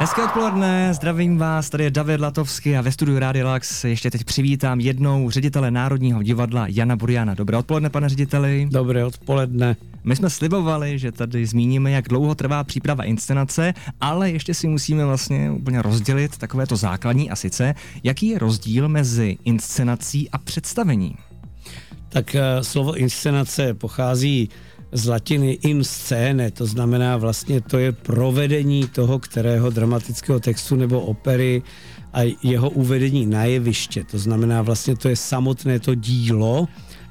Hezké odpoledne, zdravím vás, tady je David Latovský a ve studiu Radio Lax ještě teď přivítám jednou ředitele Národního divadla Jana Buriana. Dobré odpoledne, pane řediteli. Dobré odpoledne. My jsme slibovali, že tady zmíníme, jak dlouho trvá příprava inscenace, ale ještě si musíme vlastně úplně rozdělit takové to základní a sice, jaký je rozdíl mezi inscenací a představení. Tak uh, slovo inscenace pochází z latiny in scéne, to znamená vlastně to je provedení toho, kterého dramatického textu nebo opery a jeho uvedení na jeviště. To znamená vlastně to je samotné to dílo,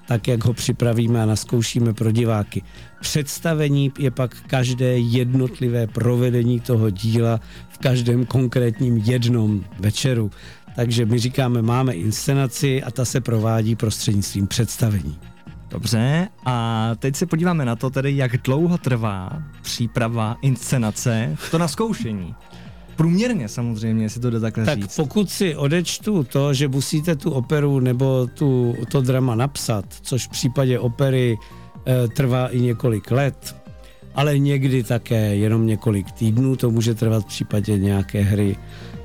tak jak ho připravíme a naskoušíme pro diváky. Představení je pak každé jednotlivé provedení toho díla v každém konkrétním jednom večeru. Takže my říkáme, máme inscenaci a ta se provádí prostřednictvím představení. Dobře, a teď se podíváme na to tedy, jak dlouho trvá příprava inscenace, to na zkoušení. Průměrně samozřejmě, jestli to jde takhle tak říct. pokud si odečtu to, že musíte tu operu nebo tu, to drama napsat, což v případě opery e, trvá i několik let, ale někdy také jenom několik týdnů, to může trvat v případě nějaké hry,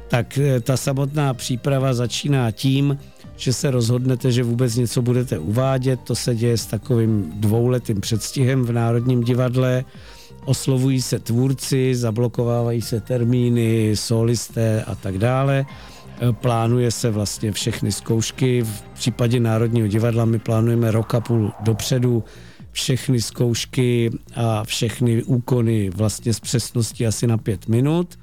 tak e, ta samotná příprava začíná tím, že se rozhodnete, že vůbec něco budete uvádět. To se děje s takovým dvouletým předstihem v Národním divadle. Oslovují se tvůrci, zablokovávají se termíny, solisté a tak dále. E, plánuje se vlastně všechny zkoušky. V případě Národního divadla my plánujeme rok a půl dopředu všechny zkoušky a všechny úkony vlastně s přesností asi na pět minut.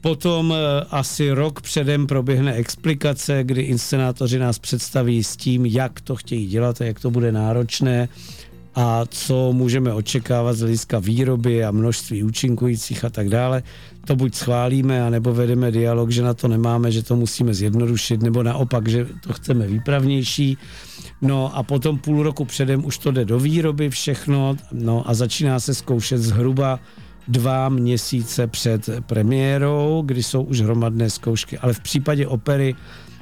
Potom eh, asi rok předem proběhne explikace, kdy inscenátoři nás představí s tím, jak to chtějí dělat a jak to bude náročné a co můžeme očekávat z hlediska výroby a množství účinkujících a tak dále. To buď schválíme, anebo vedeme dialog, že na to nemáme, že to musíme zjednodušit, nebo naopak, že to chceme výpravnější. No a potom půl roku předem už to jde do výroby všechno, no a začíná se zkoušet zhruba dva měsíce před premiérou, kdy jsou už hromadné zkoušky, ale v případě opery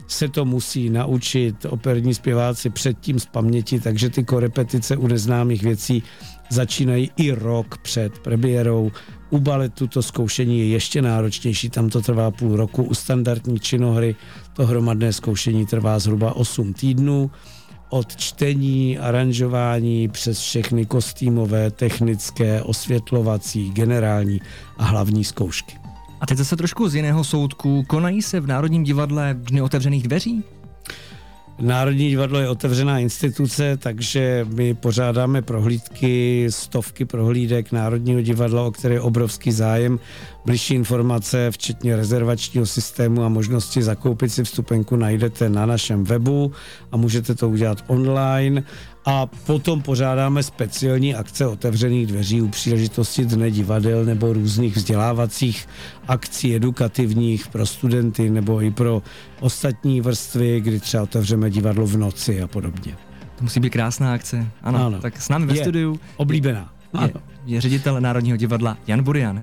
se to musí naučit operní zpěváci předtím z paměti, takže ty korepetice u neznámých věcí začínají i rok před premiérou. U baletu to zkoušení je ještě náročnější, tam to trvá půl roku. U standardní činohry to hromadné zkoušení trvá zhruba 8 týdnů od čtení, aranžování přes všechny kostýmové, technické, osvětlovací, generální a hlavní zkoušky. A teď zase trošku z jiného soudku. Konají se v Národním divadle dny otevřených dveří? Národní divadlo je otevřená instituce, takže my pořádáme prohlídky, stovky prohlídek Národního divadla, o které je obrovský zájem. Bližší informace, včetně rezervačního systému a možnosti zakoupit si vstupenku najdete na našem webu a můžete to udělat online a potom pořádáme speciální akce otevřených dveří u příležitosti Dne divadel nebo různých vzdělávacích akcí edukativních pro studenty nebo i pro ostatní vrstvy, kdy třeba otevřeme divadlo v noci a podobně. To musí být krásná akce. Ano, ano. tak s námi ve je studiu oblíbená. Je, je ředitel Národního divadla Jan Burian.